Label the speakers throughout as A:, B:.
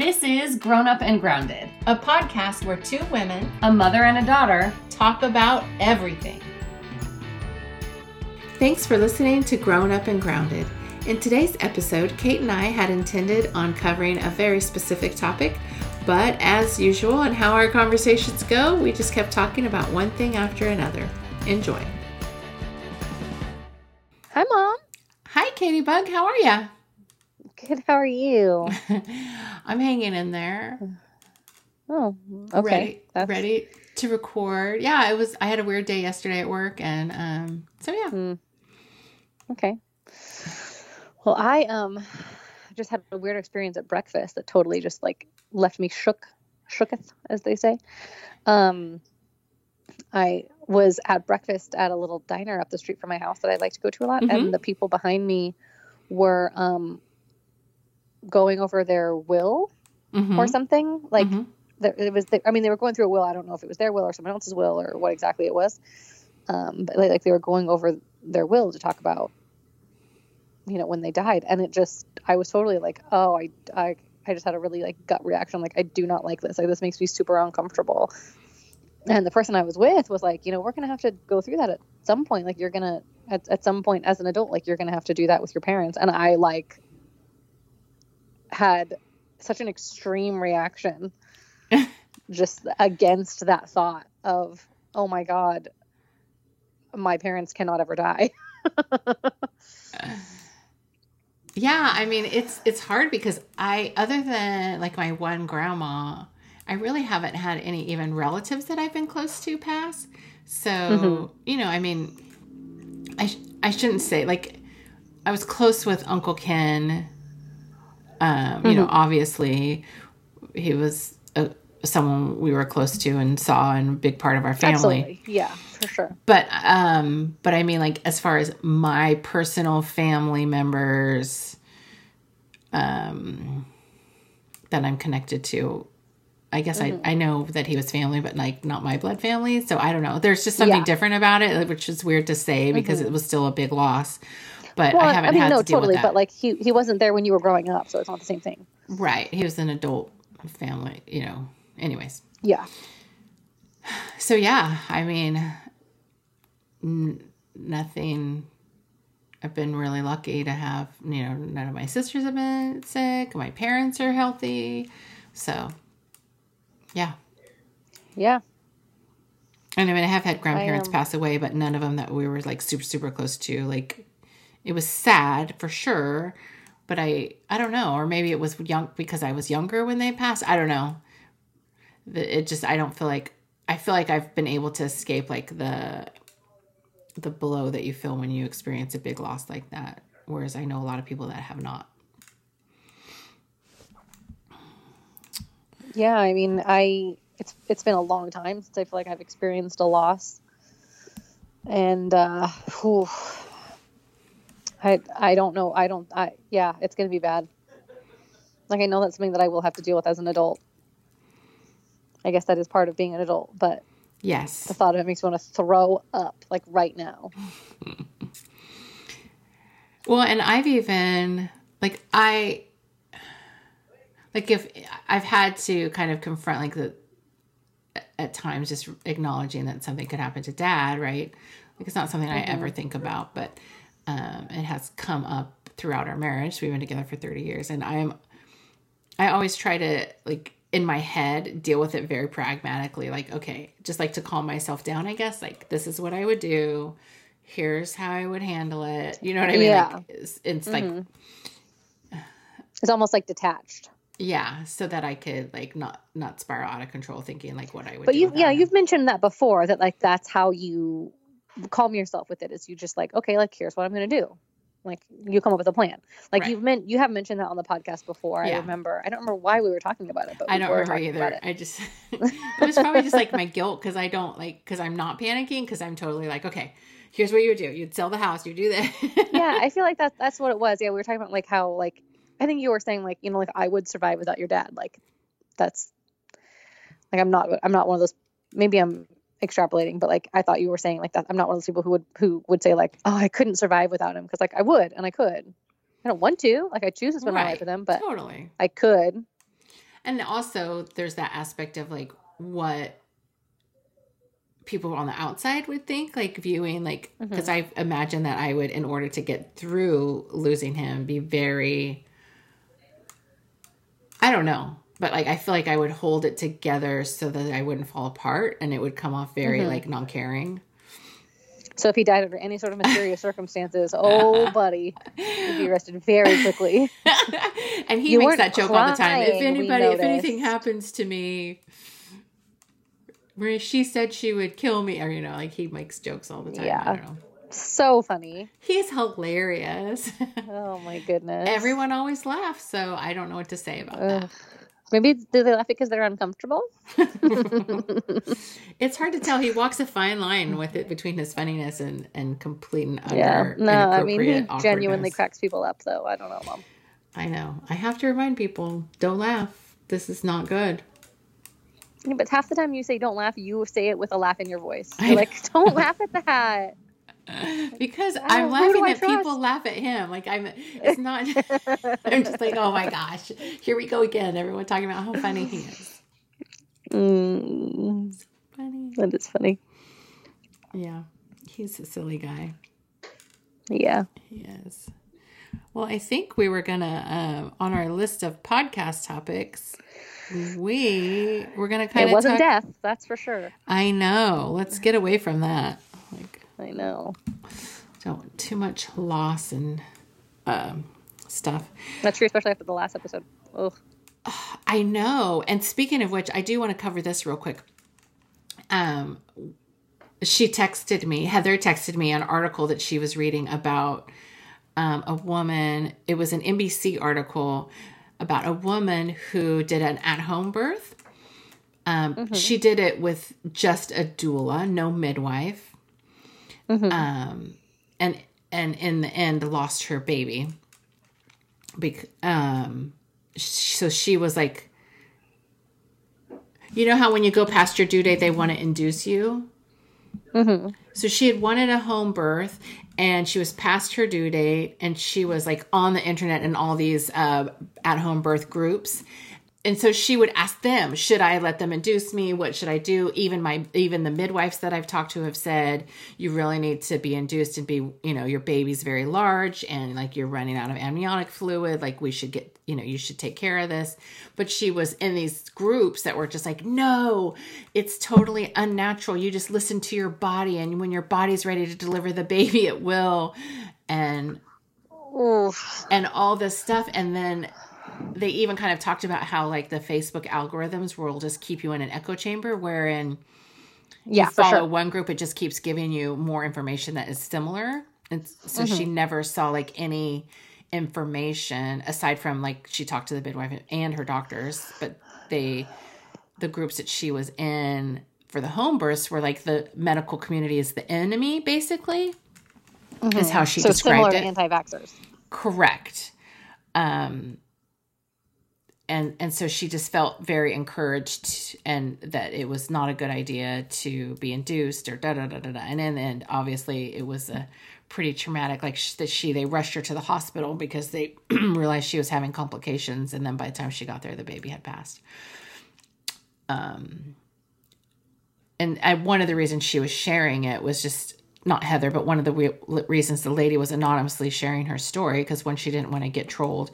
A: This is Grown Up and Grounded,
B: a podcast where two women,
A: a mother and a daughter,
B: talk about everything. Thanks for listening to Grown Up and Grounded. In today's episode, Kate and I had intended on covering a very specific topic, but as usual, and how our conversations go, we just kept talking about one thing after another. Enjoy.
C: Hi, Mom.
B: Hi, Katie Bug. How are you?
C: Good. How are you?
B: I'm hanging in there.
C: Oh, okay.
B: Ready,
C: That's-
B: ready to record. Yeah, it was. I had a weird day yesterday at work, and um, so yeah.
C: Hmm. Okay. Well, I um just had a weird experience at breakfast that totally just like left me shook, shooketh, as they say. Um, I was at breakfast at a little diner up the street from my house that I like to go to a lot,
B: Mhm.
C: and the people behind me were um going over their will
B: Mhm.
C: or something like
B: Mhm.
C: there, it was the, i mean they were going through a will. I don't know if it was their will or someone else's will or what exactly it was. Um, but like, like they were going over their will to talk about you know when they died. And it just i was totally like oh i i, I just had a really like gut reaction. Like i do not like this. Like this makes me super uncomfortable. And the person i was with was like you know we're gonna have to go through that at some point. Like you're gonna at, at some point as an adult like you're gonna have to do that with your parents. And i like had such an extreme reaction just against that thought of oh my god my parents cannot ever die
B: Yeah, I mean it's it's hard because I other than like my one grandma, I really haven't had any even relatives that I've been close to pass. So,
C: Mhm.
B: you know, I mean I sh- I shouldn't say like I was close with Uncle Ken. Um, you know, obviously he was a, someone we were close to and saw and a big part of our family.
C: Absolutely. Yeah for sure.
B: But um but i mean like as far as my personal family members um that i'm connected to i guess
C: Mm-hmm.
B: i i know that he was family but like not my blood family. So i don't know. There's just something
C: Yeah.
B: different about it which is weird to say because it was still a big loss but
C: well
B: i haven't
C: mean
B: had
C: no
B: to deal
C: totally
B: with that.
C: but like he he wasn't there when you were growing up so it's not the same thing.
B: Right. He was an adult family you know. Anyways.
C: Yeah.
B: So yeah i mean n- nothing. I've been really lucky to have you know none of my sisters have been sick. My parents are healthy. So yeah.
C: Yeah.
B: And i mean i have had grandparents
C: um,
B: pass away but none of them that we were like super super close to like it was sad for sure but i i don't know. Or maybe it was young because i was younger when they passed. I don't know. It just i don't feel like i feel like i've been able to escape like the the blow that you feel when you experience a big loss like that. Whereas i know a lot of people that have not.
C: Yeah i mean i it's it's been a long time since i feel like i've experienced a loss. And uh whew, i i don't know. I don't i yeah it's gonna be bad. Like i know that's something that i will have to deal with as an adult. I guess that is part of being an adult but
B: yes.
C: the thought of it makes me want to throw up like right now.
B: Well, and I've even like I like if I've had to kind of confront like the at times just acknowledging that something could happen to dad, right? Like it's not something I ever mm-hmm. think about, but um it has come up throughout our marriage. We've been together for 30 years and I'm I always try to like in my head deal with it very pragmatically like okay, just like to calm myself down, I guess. Like this is what I would do here's how I would handle it. You know what I mean?
C: Yeah.
B: Like, it's, it's like,
C: it's almost like detached
B: yeah, so that I could like not not spiral out of control, thinking like what I would.
C: but
B: do
C: you yeah you've mentioned that before that like that's how you calm yourself with it is you just like okay like here's what i'm going to do. Like you come up with a plan. Like
B: Right.
C: you've meant you have mentioned that on the podcast before i remember. I don't remember why we were talking about it but
B: I don't remember either. I just it was probably just like my guilt because I don't like because I'm not panicking because I'm totally like okay, here's what you would do: you'd sell the house, you do that.
C: yeah i feel like that's that's what it was. Yeah we were talking about like how like i think you were saying like you know like i would survive without your dad. Like that's like i'm not i'm not one of those maybe i'm extrapolating but like i thought you were saying like that i'm not one of those people who would who would say like oh i couldn't survive without him because like i would and i could. I don't want to. Like i choose to spend my
B: Right.
C: life with him but
B: totally.
C: i could.
B: And also, there's that aspect of like what people on the outside would think, like viewing, like, mm-hmm. because I imagine that I would, in order to get through losing him, be very, I don't know, but like, I feel like I would hold it together so that I wouldn't fall apart and it would come off very mm-hmm. like non caring.
C: So if he died under any sort of mysterious circumstances, oh buddy, he'd be arrested very quickly.
B: and he
C: You
B: makes that joke all the time. If anybody, if anything happens to me, where she said she would kill me, or you know, like he makes jokes all the time.
C: Yeah.
B: I don't know.
C: So funny.
B: He's hilarious.
C: Oh my goodness.
B: Everyone always laughs, so I don't know what to say about
C: Ugh. Maybe do they laugh because they're uncomfortable?
B: it's hard to tell. He walks a fine line with it between his funniness and and complete and utter
C: Yeah. No, I mean he genuinely cracks people up though. I don't know, mom.
B: I know. I have to remind people: don't laugh. This is not good.
C: Yeah, but half the time you say don't laugh, you say it with a laugh in your voice. You're like, don't laugh at that.
B: because
C: Oh,
B: I'm laughing that people laugh at him. Like I'm, it's not. I'm just like, oh my gosh, here we go again. Everyone talking about how funny he is.
C: Mm,
B: Funny,
C: that is funny.
B: yeah. He's a silly guy.
C: Yeah.
B: He is. Well, I think we were gonna uh, on our list of podcast topics. We were gonna kind of.
C: It wasn't
B: talk.
C: death, that's for sure.
B: I know. Let's get away from that. Like,
C: I know.
B: don't want too much loss and um, stuff.
C: That's true, especially after the last episode. Ugh.
B: I know. And speaking of which, I do want to cover this real quick. Um, she texted me, Heather texted me an article that she was reading about um, a woman. It was an NBC article about a woman who did an at home birth. Um, She did it with just a doula, no midwife. Um, and and in the end, lost her baby. Bec- um, so she was like you know how when you go past your due date they want to induce you? So she had wanted a home birth and she was past her due date and she was like on the internet and all these uh, at home birth groups and so she would ask them should i let them induce me? What should i do? Even my even the midwives that i've talked to have said you really need to be induced and be you know your baby's very large and like you're running out of amniotic fluid. Like we should get you know you should take care of this. But she was in these groups that were just like no it's totally unnatural. You just listen to your body and when your body's ready to deliver the baby it will. And
C: Oof.
B: and all this stuff. And then they even kind of talked about how like the facebook algorithms will just keep you in an echo chamber wherein
C: Yeah,
B: you follow
C: sure.
B: one group it just keeps giving you more information that is similar and so
C: Mm-hmm.
B: she never saw like any information aside from like she talked to the midwife and her doctors but they the groups that she was in for the home births were like the medical community is the enemy basically is how she
C: Mm-hmm. So
B: described
C: to
B: it
C: anti-vaxxers.
B: correct um and and so she just felt very encouraged and that it was not a good idea to be induced or da da da da da. And in the end obviously it was a pretty traumatic like that she they rushed her to the hospital because they realized she was having complications and then by the time she got there the baby had passed. Um and I, one of the reasons she was sharing it was just not Heather, but one of the re- reasons the lady was anonymously sharing her story because when she didn't want to get trolled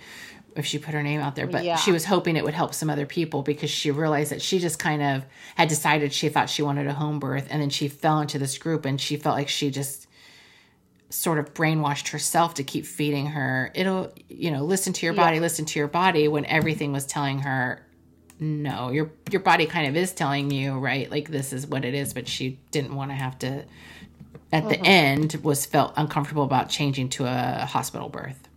B: if she put her name out there, but
C: Yeah.
B: she was hoping it would help some other people because she realized that she just kind of had decided she thought she wanted a home birth and then she fell into this group and she felt like she just sort of brainwashed herself to keep feeding her. It'll you know listen to your body listen to your body when everything was telling her no your your body kind of is telling you right? Like this is what it is but she didn't want to have to at the end was felt uncomfortable about changing to a hospital birth.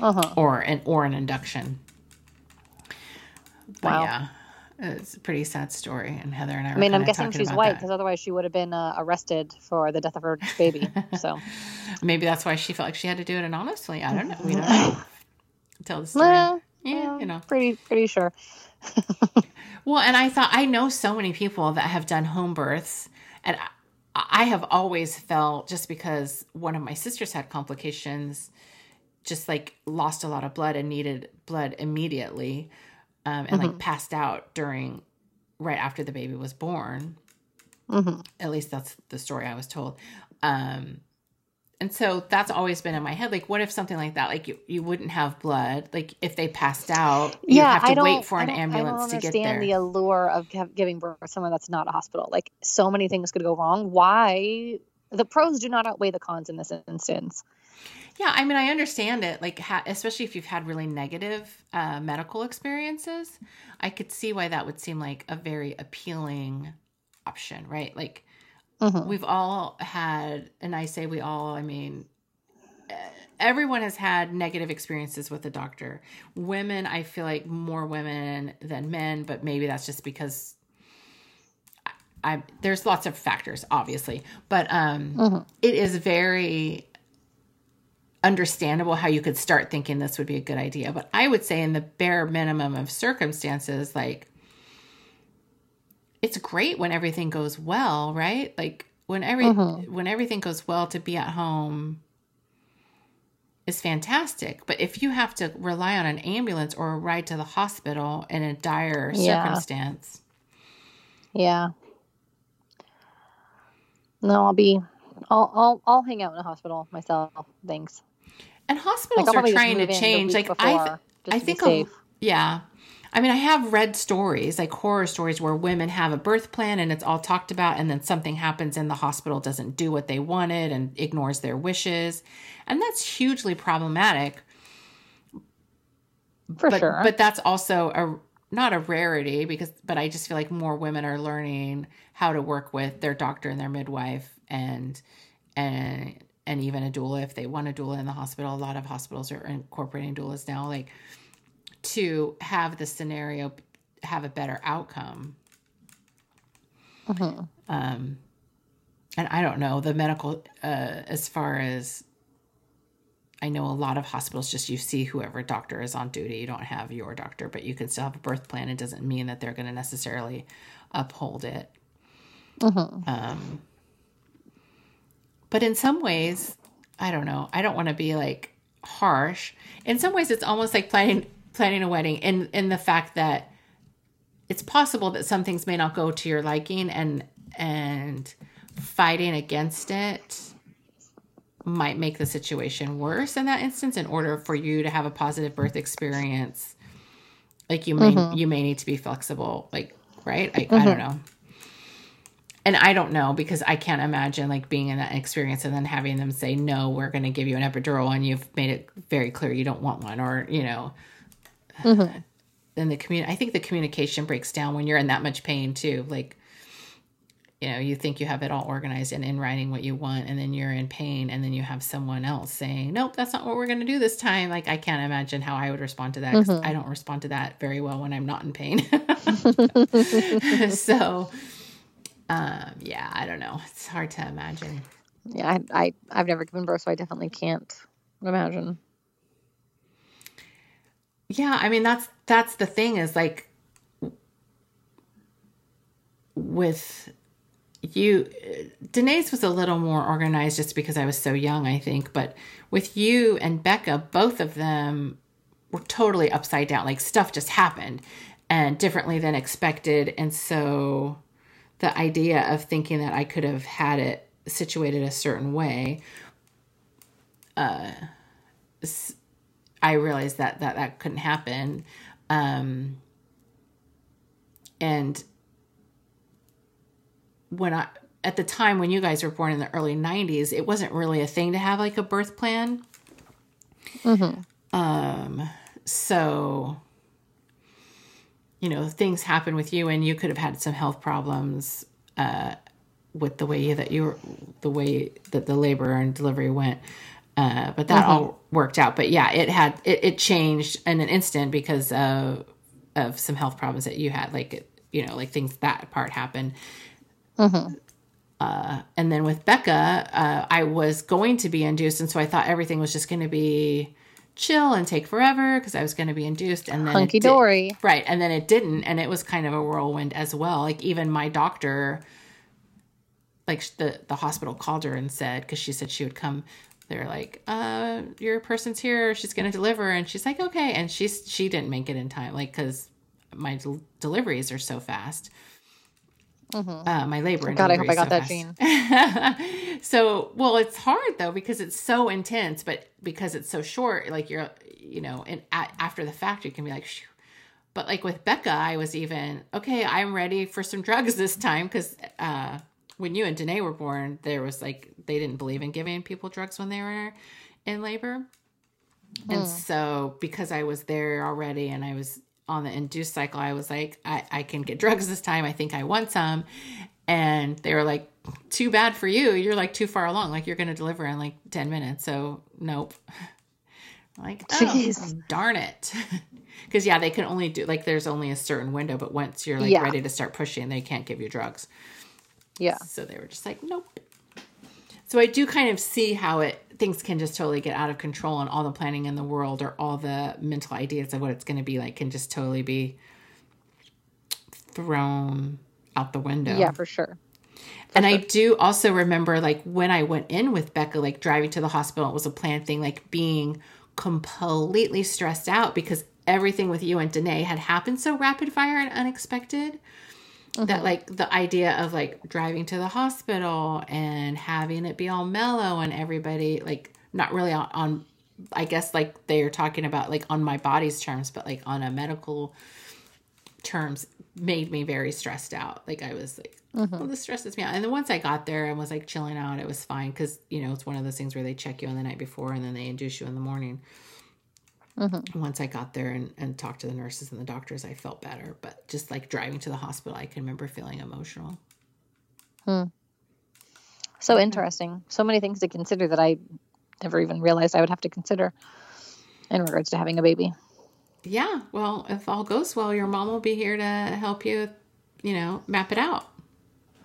C: Uh-huh.
B: or an or an induction. But
C: Wow.
B: yeah it's a pretty sad story and heather and i,
C: I mean, I'm guessing she's white because otherwise she would have been uh, arrested for the death of her baby. So,
B: maybe that's why she felt like she had to do it anonymously. I don't know. We don't know. Tell the story. Yeah you know.
C: pretty pretty sure.
B: Well, and I thought I know so many people that have done home births, and I, have always felt just because one of my sisters had complications, just like lost a lot of blood and needed blood immediately. um, and like passed out during right after the baby was born.
C: hmm
B: At least that's the story I was told. Um, and so that's always been in my head. Like, what if something like that, like you, you wouldn't have blood? Like if they passed out, you
C: yeah,
B: have to
C: I don't
B: wait for an
C: don't- I don't
B: ambulance to get
C: understand
B: there.
C: the allure of giving birth somewhere that's not a hospital. Like so many things could go wrong. Why? The pros do not outweigh the cons in this instance.
B: Yeah, I mean, I understand it. Like, ha- especially if you've had really negative uh, medical experiences, I could see why that would seem like a very appealing option, right? Like,
C: Mhm.
B: we've all had, and I say we all, I mean, everyone has had negative experiences with a doctor. Women, I feel like more women than men, but maybe that's just because. I, I there's lots of factors, obviously, but um,
C: Mhm.
B: it is very understandable how you could start thinking this would be a good idea. But I would say, in the bare minimum of circumstances, like it's great when everything goes well, right? Like when every
C: Mhm.
B: when everything goes well, to be at home is fantastic. But if you have to rely on an ambulance or a ride to the hospital in a dire
C: Yeah.
B: circumstance,
C: Yeah. No, I'll be. I'll I'll I'll hang out in a hospital myself. Thanks.
B: and
C: Like
B: hospitals
C: I'll
B: are trying to
C: move in the
B: change. Like I, I think a, yeah. I mean, I have read stories, like horror stories, where women have a birth plan and it's all talked about, and then something happens and the hospital doesn't do what they wanted and ignores their wishes. And that's hugely problematic.
C: for
B: but,
C: sure.
B: But that's also a not a rarity because, but I just feel like more women are learning how to work with their doctor and their midwife and, and, and even a doula if they want a doula in the hospital. A lot of hospitals are incorporating doulas now. Like, to have the scenario have a better outcome.
C: Mhm.
B: Um, and I don't know the medical uh, as far as I know a lot of hospitals just you see whoever doctor is on duty. You don't have your doctor, but you can still have a birth plan. It doesn't mean that they're going to necessarily uphold it.
C: Mhm.
B: Um, but in some ways, I don't know. I don't want to be like harsh. In some ways, it's almost like planning planning a wedding, and in the fact that it's possible that some things may not go to your liking, and and fighting against it might make the situation worse in that instance. In order for you to have a positive birth experience, like you may mm-hmm. you may need to be flexible, like right. I, I don't mm-hmm. know and I don't know because I can't imagine like being in that experience and then having them say no, we're going to give you an epidural and you've made it very clear you don't want one or you know. Then the commun I think the communication breaks down when you're in that much pain too. Like, you know, you think you have it all organized and in writing what you want, and then you're in pain, and then you have someone else saying, "Nope, that's not what we're going to do this time." Like, I can't imagine how I would respond to that because I don't respond to that very well when I'm not in pain. so, um, yeah, I don't know. It's hard to imagine.
C: Yeah, I, I I've never given birth, so I definitely can't imagine.
B: Yeah, I mean that's that's the thing is like with you Danae's was a little more organized just because I was so young, I think, but with you and Becca, both of them were totally upside down. Like stuff just happened and differently than expected. And so the idea of thinking that I could have had it situated a certain way, uh, I realized that that, that couldn't happen. Um, and when I, at the time when you guys were born in the early 90s, it wasn't really a thing to have like a birth plan. Um, so, you know, things happen with you, and you could have had some health problems uh, with the way that you were, the way that the labor and delivery went. Uh, but that all worked out. But yeah, it had it, it changed in an instant because of of some health problems that you had, like you know, like things that part happened. Uh, and then with Becca, uh, I was going to be induced, and so I thought everything was just going to be chill and take forever because I was going to be induced, and then it
C: Hunky
B: did-
C: dory.
B: right? And then it didn't, and it was kind of a whirlwind as well. Like even my doctor, like the the hospital called her and said because she said she would come. They're like, uh, your person's here. She's going to deliver, and she's like, okay. And she's she didn't make it in time, like because my del- deliveries are so fast. Uh, my labor.
C: God, I hope I
B: is so
C: got that
B: fast. so, well, it's hard though because it's so intense, but because it's so short, like you're, you know, and a- after the fact, you can be like, but like with Becca, I was even okay. I'm ready for some drugs this time because uh, when you and Danae were born, there was like they didn't believe in giving people drugs when they were in labor. And mm. so because I was there already and I was on the induced cycle, I was like, I, I can get drugs this time. I think I want some. And they were like, too bad for you. You're like too far along. Like you're going to deliver in like 10 minutes. So nope. Like, oh,
C: Jeez.
B: darn it. Because, yeah, they can only do, like, there's only a certain window, but once you're, like,
C: Yeah.
B: ready to start pushing, they can't give you drugs.
C: Yeah.
B: So they were just like, nope. So I do kind of see how it things can just totally get out of control and all the planning in the world or all the mental ideas of what it's going to be like can just totally be thrown out the window.
C: Yeah, for sure.
B: and I do also remember like when I went in with Becca, like driving to the hospital, it was a planned thing, like being completely stressed out because everything with you and Danae had happened so rapid fire and unexpected that uh-huh. like the idea of like driving to the hospital and having it be all mellow and everybody like not really on, on I guess like they are talking about like on my body's terms, but like on a medical terms made me very stressed out. Like I was like, oh, this stresses me out. And then once I got there and was like chilling out, it was fine because you know it's one of those things where they check you on the night before and then they induce you in the morning. Once I got there and, and talked to the nurses and the doctors, I felt better. But just like driving to the hospital, I can remember feeling emotional. Hmm.
C: So interesting. So many things to consider that I never even realized I would have to consider in regards to having a baby.
B: Yeah, well, if all goes well, your mom will be here to help you, you know, map it out.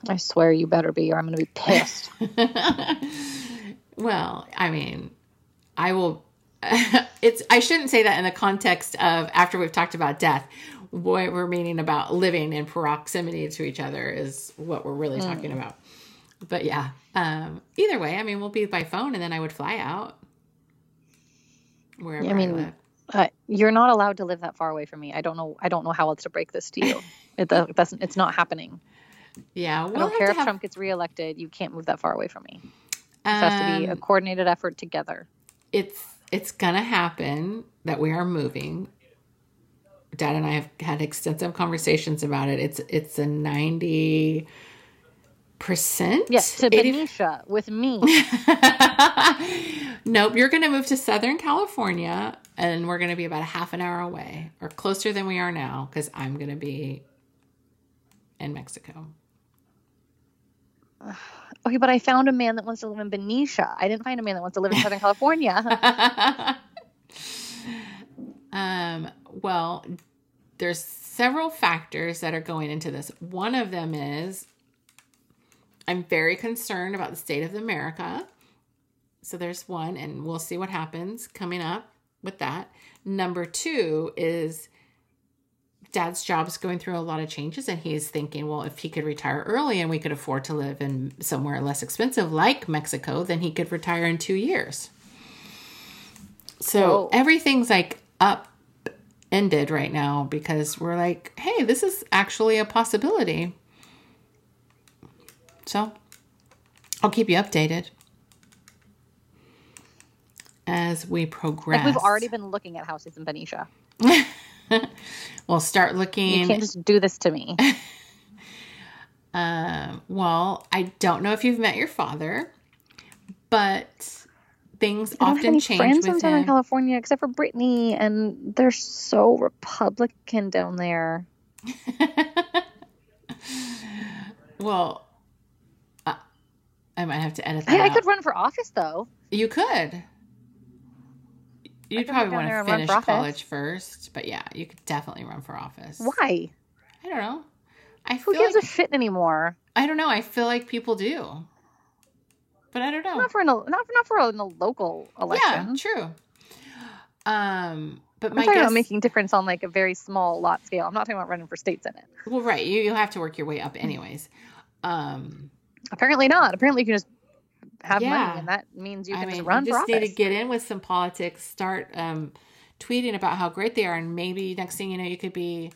C: I swear you better be, or I'm going to be pissed.
B: Well, I mean, I will. it's. I shouldn't say that in the context of after we've talked about death. What we're meaning about living in proximity to each other is what we're really talking about. But yeah, um, either way, I mean, we'll be by phone, and then I would fly out wherever I,
C: I mean,
B: live.
C: uh, you're not allowed to live that far away from me. I don't know. I don't know how else to break this to you. it do- doesn't. It's not happening.
B: Yeah, we'll
C: I don't care if
B: have,
C: Trump gets reelected. You can't move that far away from me. It has to be a
B: um,
C: coordinated effort together.
B: it's it's gonna happen that we are moving. Dad and I have had extensive conversations about it. It's it's a ninety percent.
C: Yes, to Benicia with me.
B: nope, you're gonna move to Southern California, and we're gonna be about a half an hour away, or closer than we are now, because I'm gonna be in Mexico.
C: Okay, but I found a man that wants to live in Benicia. I didn't find a man that wants to live in Southern California.
B: Um, well, there's several factors that are going into this. One of them is I'm very concerned about the state of America. So there's one, and we'll see what happens coming up with that. Number two is dad's job is going through a lot of changes, and he's thinking, well, if he could retire early and we could afford to live in somewhere less expensive like Mexico, then he could retire in two years. So everything's like up ended right now because we're like, hey, this is actually a possibility. So I'll keep you updated as we progress.
C: like we've already been looking at houses in Benicia.
B: we'll start looking.
C: You can't just do this to me.
B: Um, well, I don't know if you've met your father, but things
C: I have
B: often
C: any
B: change
C: friends in Southern. California except for Brittany, and they're so Republican down there.
B: well, uh, I might have to edit that
C: Hey, I
B: out.
C: could run for office though.
B: You could. You'd probably want to finish college first, but yeah, you could definitely run for office.
C: Why?
B: I don't know. I
C: Who
B: feel
C: gives
B: like
C: a shit anymore?
B: I don't know. I feel like people do, but I don't know.
C: Not for an, not for not for a, a local election.
B: Yeah, true. Um, but
C: I'm
B: my
C: talking
B: guess,
C: about making difference on like a very small lot scale. I'm not talking about running for states in it.
B: well, right, you you have to work your way up anyways. Um,
C: Apparently not. Apparently you can just have
B: Yeah.
C: money, and that means you
B: I
C: can
B: mean,
C: just run
B: you
C: for
B: just need to get in with some politics, start um, tweeting about how great they are, and maybe next thing you know, you could be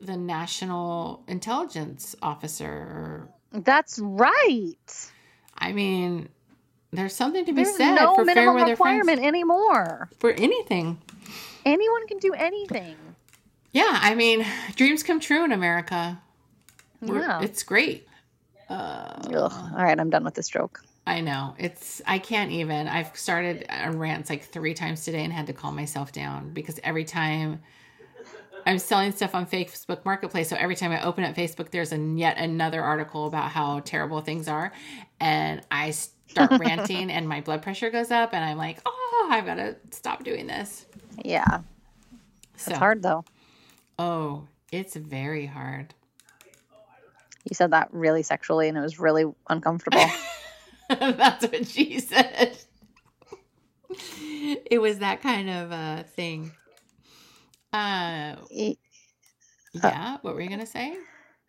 B: the national intelligence officer.
C: That's right.
B: I mean, there's something to be
C: There's
B: said
C: no
B: for fair
C: minimum
B: weather
C: requirement
B: friends
C: anymore.
B: for anything.
C: Anyone can do anything.
B: Yeah, I mean, dreams come true in America. We're-
C: Yeah.
B: It's great.
C: Ugh. All right, I'm done with this joke.
B: I know. It's I can't even. I've started on rants like three times today and had to calm myself down because every time I'm selling stuff on Facebook Marketplace, so every time I open up Facebook, there's a yet another article about how terrible things are, and I start ranting, and my blood pressure goes up, and I'm like, oh, I've got to stop doing this.
C: Yeah,
B: So,
C: it's hard though.
B: oh, it's very hard.
C: You said that really sexually, and it was really uncomfortable.
B: That's what she said. It was that kind of uh, thing. Uh,
C: E-
B: yeah. What were you gonna say?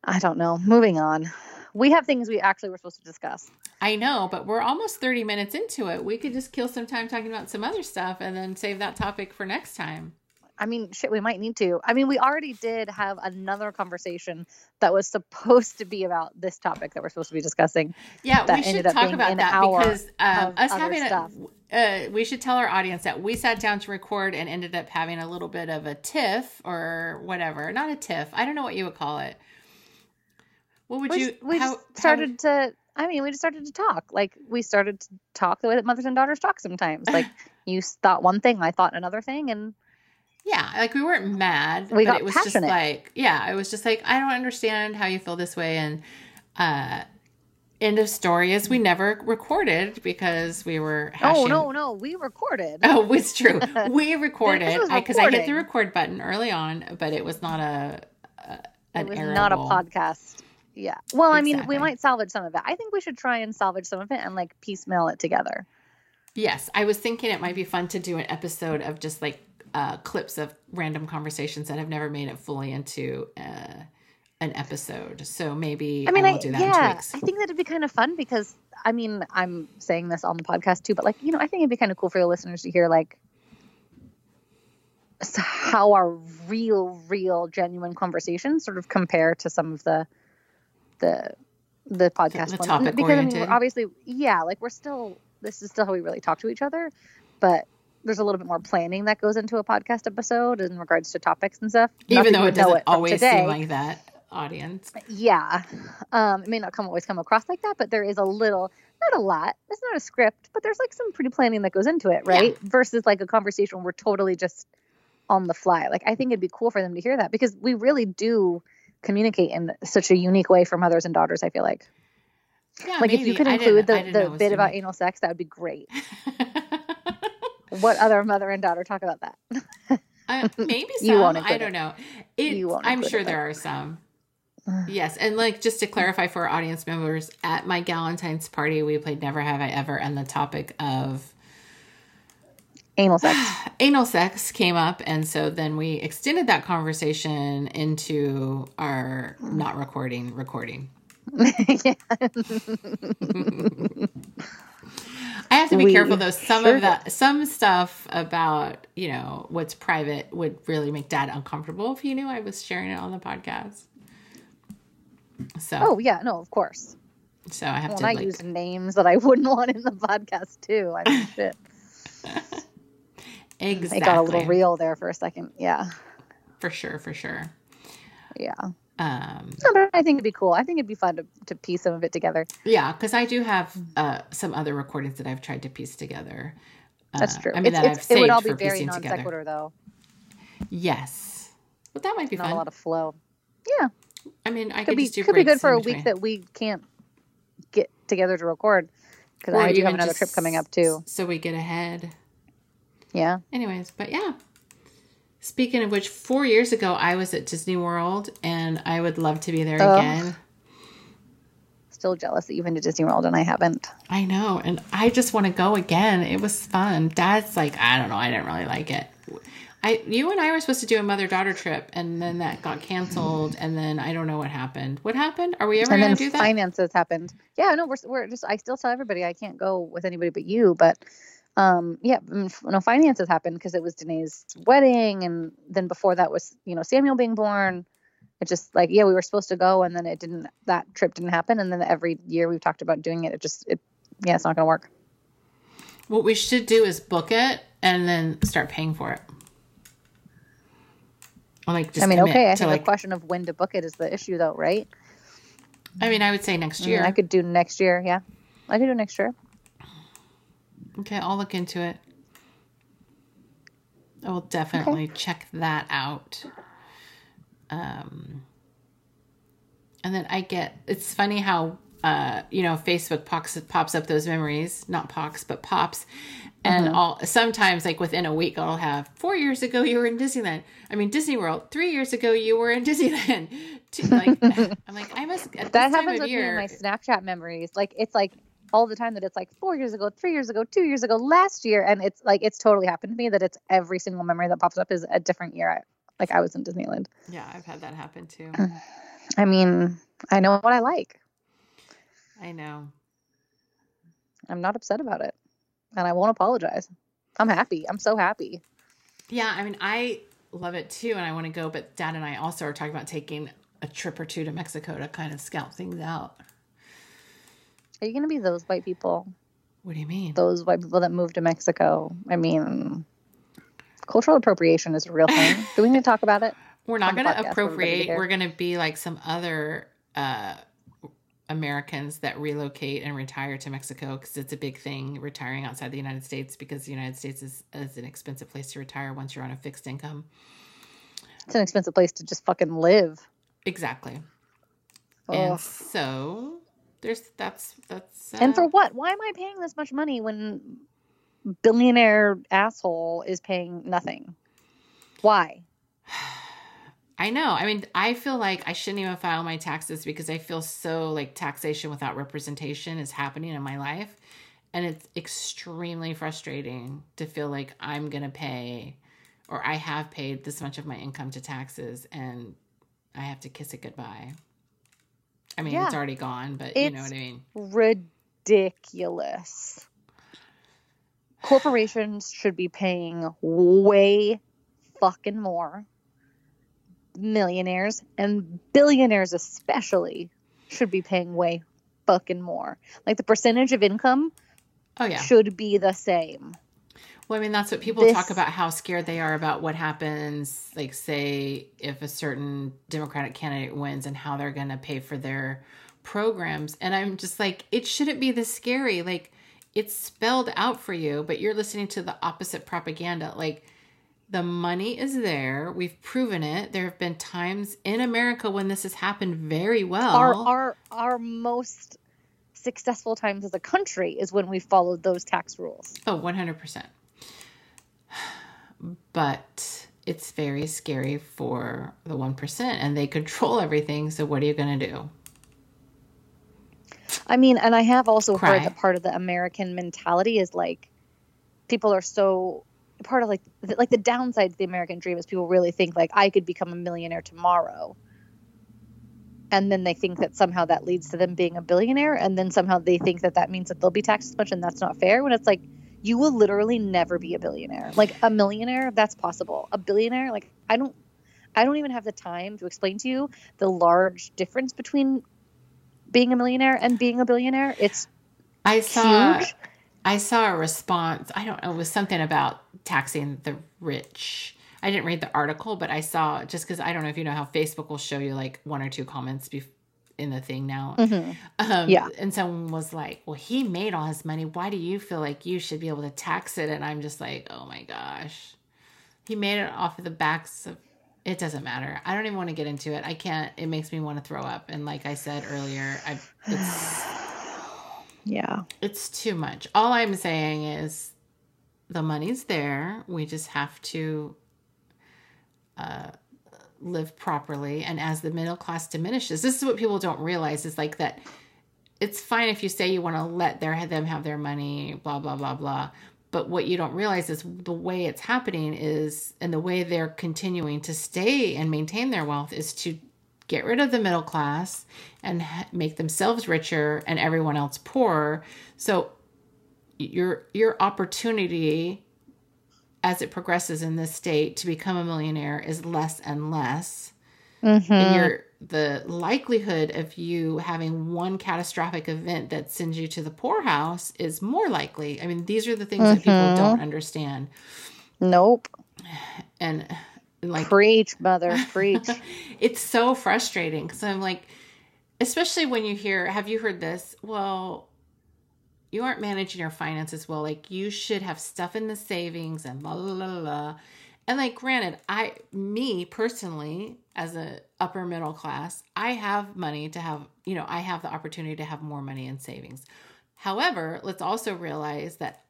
C: I don't know. Moving on. We have things we actually were supposed to discuss.
B: I know, but we're almost thirty minutes into it. We could just kill some time talking about some other stuff and then save that topic for next time.
C: I mean, shit, we might need to. I mean, we already did have another conversation that was supposed to be about this topic that we're supposed to be discussing.
B: Yeah, we should talk about that because um, us having a, uh, we should tell our audience that we sat down to record and ended up having a little bit of a tiff or whatever. Not a tiff. I don't know what you would call it. What would
C: We,
B: you?
C: just, we
B: how-
C: just started to. I mean, we just started to talk. Like we started to talk the way that mothers and daughters talk sometimes. Like you thought one thing, I thought another thing, and
B: Yeah, like we weren't mad,
C: We
B: but
C: got
B: it was
C: passionate.
B: just like, yeah, it was just like I don't understand how you feel this way, and uh, end of story is we never recorded because we were hashing.
C: oh no, no, we recorded.
B: Oh, it's true. We recorded because I, hit the record button early on, but it was not a, a an
C: it was not a podcast. Yeah. Well, I mean, we might salvage some of it. I think we should try and salvage some of it and like piecemeal it together.
B: Yes, I was thinking it might be fun to do an episode of just like uh, clips of random conversations that have never made it fully into uh, an episode. So maybe
C: I mean,
B: will
C: I,
B: do that in two
C: yeah,
B: weeks.
C: I think that'd be kind of fun because I mean, I'm saying this on the podcast too, but like, you know, I think it'd be kind of cool for the listeners to hear like how our real, real, genuine conversations sort of compare to some of the the the podcast
B: the
C: ones.
B: topic
C: because I mean, obviously, yeah, like we're still this is still how we really talk to each other, but there's a little bit more planning that goes into a podcast episode in regards to topics and stuff.
B: Even though it doesn't
C: from
B: always
C: today.
B: seem like that, audience.
C: Yeah. Um, it may not come always come across like that, but there is a little, not a lot. It's not a script, but there's like some pretty planning that goes into it, right? Versus like a conversation where we're totally just on the fly. Like I think it'd be cool for them to hear that because we really do communicate in such a unique way for mothers and daughters. I feel like,
B: Yeah,
C: like if you could include the the bit about anal sex, that would be great. what other mother and daughter talk about that?
B: Uh, maybe some.
C: You won't
B: I don't
C: it.
B: know. It,
C: You won't
B: I'm sure
C: it,
B: there are some. yes, and like just to clarify for our audience members, at my Galentine's party, we played Never Have I Ever, and the topic of
C: Anal sex.
B: anal sex came up, and so then we extended that conversation into our not recording recording.
C: yeah.
B: To be
C: We
B: careful though. Some
C: sure
B: of that, some stuff about you know what's private would really make Dad uncomfortable if he knew I was sharing it on the podcast. So,
C: Oh yeah, no, of course.
B: so I have
C: Well,
B: to
C: I
B: like,
C: use names that I wouldn't want in the podcast too. I mean, shit.
B: exactly
C: It got a little real there for a second. Yeah,
B: for sure, for sure.
C: yeah.
B: Um,
C: No, but I think it'd be cool. I think it'd be fun to, to piece some of it together.
B: yeah, because I do have uh, some other recordings that I've tried to piece together.
C: That's
B: Uh,
C: true.
B: I mean,
C: It's-
B: that
C: it's-
B: I've saved
C: it would all be very non sequitur, though.
B: Yes, but that might be
C: Not
B: fun.
C: a lot of flow. Yeah,
B: I mean, I
C: could
B: could
C: be could be good for a week that we can't get together to record because I do have another trip coming up too.
B: So we get ahead.
C: Yeah.
B: Anyways, but yeah. Speaking of which, four years ago I was at Disney World, and I would love to be there
C: Ugh.
B: again.
C: Still jealous that you've been to Disney World and I haven't.
B: I know, and I just want to go again. It was fun. Dad's like, I don't know, I didn't really like it. I, you and I were supposed to do a mother daughter trip, and then that got canceled, and then I don't know what happened. What happened? Are we ever going to do that?
C: finances happened. Yeah, no, we're we're just. I still tell everybody I can't go with anybody but you. But um, yeah, mm, no, finances happened because it was Danae's wedding, and then before that was you know Samuel being born, It just like yeah, we were supposed to go, and then it didn't. That trip didn't happen, and then every year we've talked about doing it. It just it yeah, it's not going to work.
B: What we should do is book it and then start paying for it. Or like just
C: I mean, okay, I think
B: like
C: the question of when to book it is the issue, though, right?
B: I mean, I would say next
C: I mean,
B: year.
C: I could do next year. Yeah, I could do next year.
B: Okay, I'll look into it. I will definitely check that out. Um, and then I get it's funny how uh, you know Facebook pops pops up those memories, not pox, but pops, and all sometimes like within a week I'll have four years ago you were in Disneyland. I mean Disney World. Three years ago you were in Disneyland. Like I'm like I must at
C: That happens with me in my Snapchat memories. Like it's like all the time that it's like four years ago, three years ago, two years ago, last year, and it's like it's totally happened to me that it's every single memory that pops up is a different year. I, like I was in Disneyland.
B: yeah, I've had that happen too.
C: I mean, I know what I like.
B: I know.
C: I'm not upset about it, and I won't apologize. I'm happy. I'm so happy.
B: Yeah, I mean, I love it too, and I want to go. But Dad and I also are talking about taking a trip or two to Mexico to kind of scout things out.
C: Are you gonna be those white people?
B: What do you mean?
C: Those white people that moved to Mexico? I mean, cultural appropriation is a real thing. Do we need to talk about it?
B: We're not going to
C: to
B: appropriate. We're going to be like some other uh, Americans that relocate and retire to Mexico because it's a big thing retiring outside the United States because the United States is, is an expensive place to retire once you're on a fixed income.
C: It's an expensive place to just fucking live.
B: Exactly.
C: Ugh.
B: And so there's that's that's uh,
C: And for what? Why am I paying this much money when billionaire asshole is paying nothing? Why?
B: I know. I mean, I feel like I shouldn't even file my taxes because I feel so like taxation without representation is happening in my life. And it's extremely frustrating to feel like I'm going to pay or I have paid this much of my income to taxes and I have to kiss it goodbye. I mean, it's already gone, but you know what I mean?
C: Ridiculous. Corporations should be paying way fucking more. Millionaires and billionaires, especially, should be paying way fucking more. Like the percentage of income
B: Oh, yeah.
C: should be the same.
B: Well, I mean, that's what people
C: This-
B: talk about how scared they are about what happens, like, say, if a certain Democratic candidate wins and how they're going to pay for their programs. And I'm just like, it shouldn't be this scary. Like, it's spelled out for you, but you're listening to the opposite propaganda. Like, the money is there. We've proven it. There have been times in America when this has happened very well.
C: our our our most successful times as a country is when we followed those tax rules.
B: Oh, 100%. But it's very scary for the 1%, and they control everything. So, what are you going to do?
C: I mean, and I have also
B: Cry.
C: heard that part of the American mentality is like people are so part of like the, like the downside to the American dream is people really think like I could become a millionaire tomorrow. And then they think that somehow that leads to them being a billionaire and then somehow they think that that means that they'll be taxed as much and that's not fair when it's like you will literally never be a billionaire. Like a millionaire, that's possible. A billionaire, like I don't I don't even have the time to explain to you the large difference between being a millionaire and being a billionaire. It's
B: I saw.
C: huge.
B: I saw a response. I don't know. It was something about taxing the rich. I didn't read the article, but I saw just because I don't know if you know how Facebook will show you like one or two comments bef- in the thing now. Um,
C: Yeah.
B: And someone was like, "Well, he made all his money. Why do you feel like you should be able to tax it?" And I'm just like, "Oh my gosh, he made it off of the backs of." It doesn't matter. I don't even want to get into it. I can't. It makes me want to throw up. And like I said earlier, I it's
C: Yeah.
B: it's too much. All I'm saying is the money's there. We just have to uh, live properly. And as the middle class diminishes, this is what people don't realize is like that it's fine if you say you want to let their them have their money, blah, blah, blah, blah. But what you don't realize is the way it's happening is, and the way they're continuing to stay and maintain their wealth is to get rid of the middle class and make themselves richer and everyone else poorer. So your your opportunity as it progresses in this state to become a millionaire is less and less.
C: Mm-hmm.
B: and your the likelihood of you having one catastrophic event that sends you to the poorhouse is more likely. I mean, these are the things that people
C: Mhm.
B: don't understand.
C: Nope.
B: And like
C: Preach, mother. Preach.
B: it's so frustrating because I'm like, especially when you hear, have you heard this? Well, you aren't managing your finances well. Like you should have stuff in the savings and la la la la. And like, granted, I, me personally, as a upper middle class, I have money to have, you know, I have the opportunity to have more money in savings. However, let's also realize that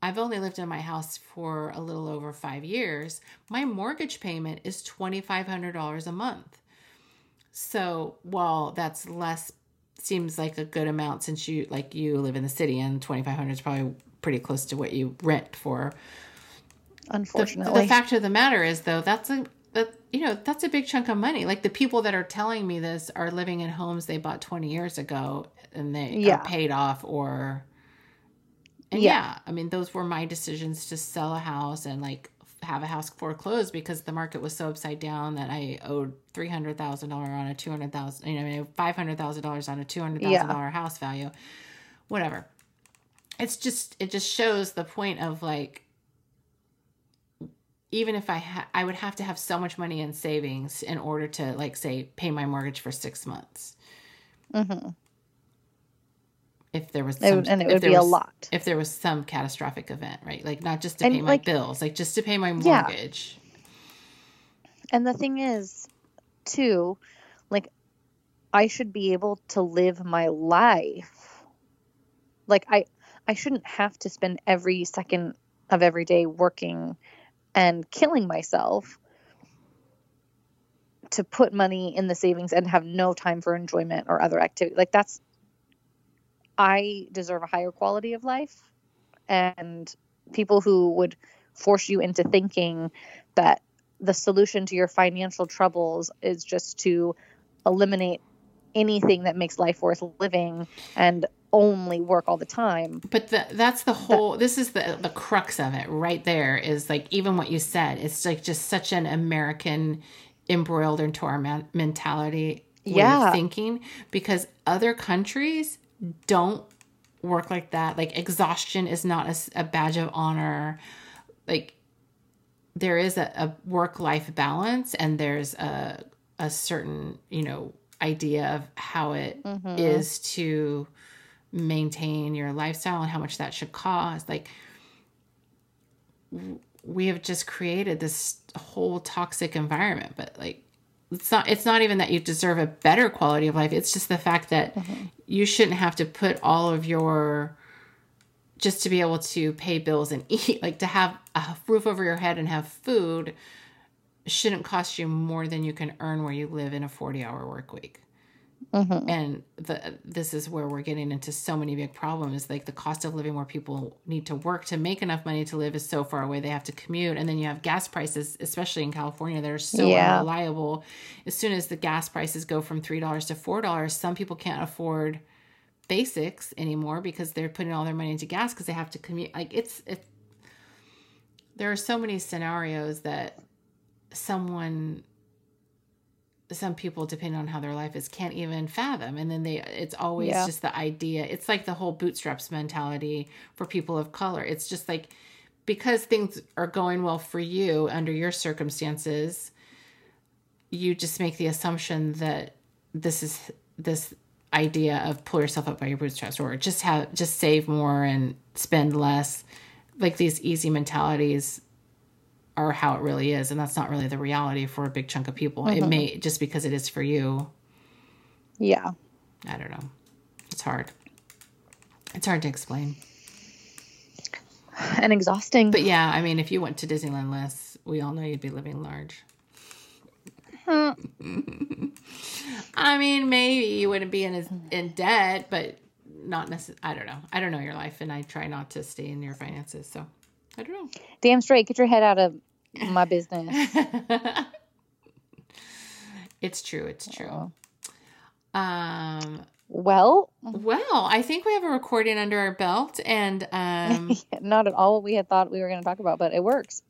B: I've only lived in my house for a little over five years. My mortgage payment is $2,500 a month. So while that's less, seems like a good amount since you, like you live in the city and 2,500 is probably pretty close to what you rent for. The,
C: Unfortunately.
B: the fact of the matter is though, that's a, that, you know, that's a big chunk of money. Like the people that are telling me this are living in homes they bought 20 years ago and they
C: Yeah.
B: are paid off or and yeah.
C: Yeah.
B: I mean, those were my decisions to sell a house and like have a house foreclosed because the market was so upside down that I owed three hundred thousand dollar on a two hundred thousand, you know, five hundred thousand dollars on a two hundred thousand dollar house value, whatever. It's just it just shows the point of like, even if I ha- I would have to have so much money in savings in order to like say pay my mortgage for six months
C: Mhm.
B: If there was some,
C: would- and it would be a lot.
B: if there was some catastrophic event, right? Like not just to
C: And,
B: pay my bills, like just to pay my mortgage
C: Yeah.
B: mortgage.
C: And the thing is, too, like, I should be able to live my life. Like, I, I shouldn't have to spend every second of every day working and killing myself to put money in the savings and have no time for enjoyment or other activity. Like, that's, I deserve a higher quality of life. And people who would force you into thinking that the solution to your financial troubles is just to eliminate anything that makes life worth living and only work all the time.
B: But the, that's the whole. This is the the crux of it, right there. Is like even what you said. It's like just such an American embroiled into our mentality way
C: Yeah.
B: of thinking because other countries don't work like that. Like exhaustion is not a badge of honor. Like there is a, a work life balance and there's a a certain you know idea of how it mm-hmm. is to maintain your lifestyle and how much that should cost like we have just created this whole toxic environment but like it's not it's not even that you deserve a better quality of life. It's just the fact that mm-hmm. you shouldn't have to put all of your just to be able to pay bills and eat like to have a roof over your head and have food shouldn't cost you more than you can earn where you live in a 40 hour work week Mm-hmm. and the this is where we're getting into so many big problems. Like the cost of living where people need to work to make enough money to live is so far away. They have to commute. And then you have gas prices especially in california that are so
C: Yeah.
B: unreliable. As soon as the gas prices go from three dollars to four dollars some people can't afford basics anymore because they're putting all their money into gas because they have to commute. Like it's it there are so many scenarios that someone some people depending on how their life is can't even fathom. And then they it's always
C: Yeah.
B: just the idea it's like the whole bootstraps mentality for people of color. It's just like because things are going well for you under your circumstances you just make the assumption that this is this idea of pull yourself up by your bootstraps or just have just save more and spend less. Like these easy mentalities are how it really is and that's not really the reality for a big chunk of people. It mm-hmm. may just because it is for you.
C: Yeah.
B: i don't know. It's hard. It's hard to explain.
C: And exhausting.
B: but yeah i mean if you went to disneyland less we all know you'd be living large. Hmm. I mean maybe you wouldn't be in in debt but not necessarily i don't know. I don't know your life and i try not to stay in your finances so i don't know.
C: Damn straight. Get your head out of my business.
B: it's true it's true um
C: Well,
B: well i think we have a recording under our belt and um
C: not at all what we had thought we were going to talk about, but it works.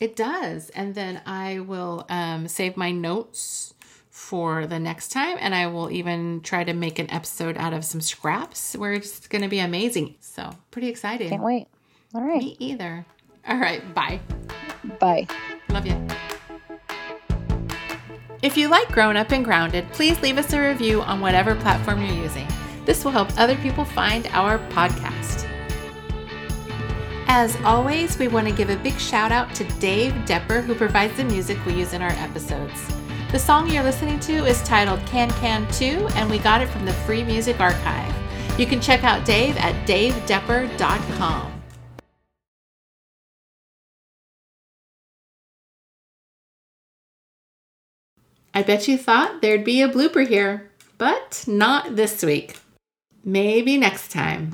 B: It does. And then I will um, save my notes for the next time. And I will even try to make an episode out of some scraps where it's going to be amazing. So, pretty excited.
C: Can't wait. All right.
B: Me either. All right. Bye.
C: Bye.
B: Love you. If you like Grown Up and Grounded, please leave us a review on whatever platform you're using. This will help other people find our podcast. As always, we want to give a big shout out to Dave Depper, who provides the music we use in our episodes. The song you're listening to is titled Can Can 2, and we got it from the Free Music Archive. You can check out Dave at davedepper.com. I bet you thought there'd be a blooper here, but not this week. Maybe next time.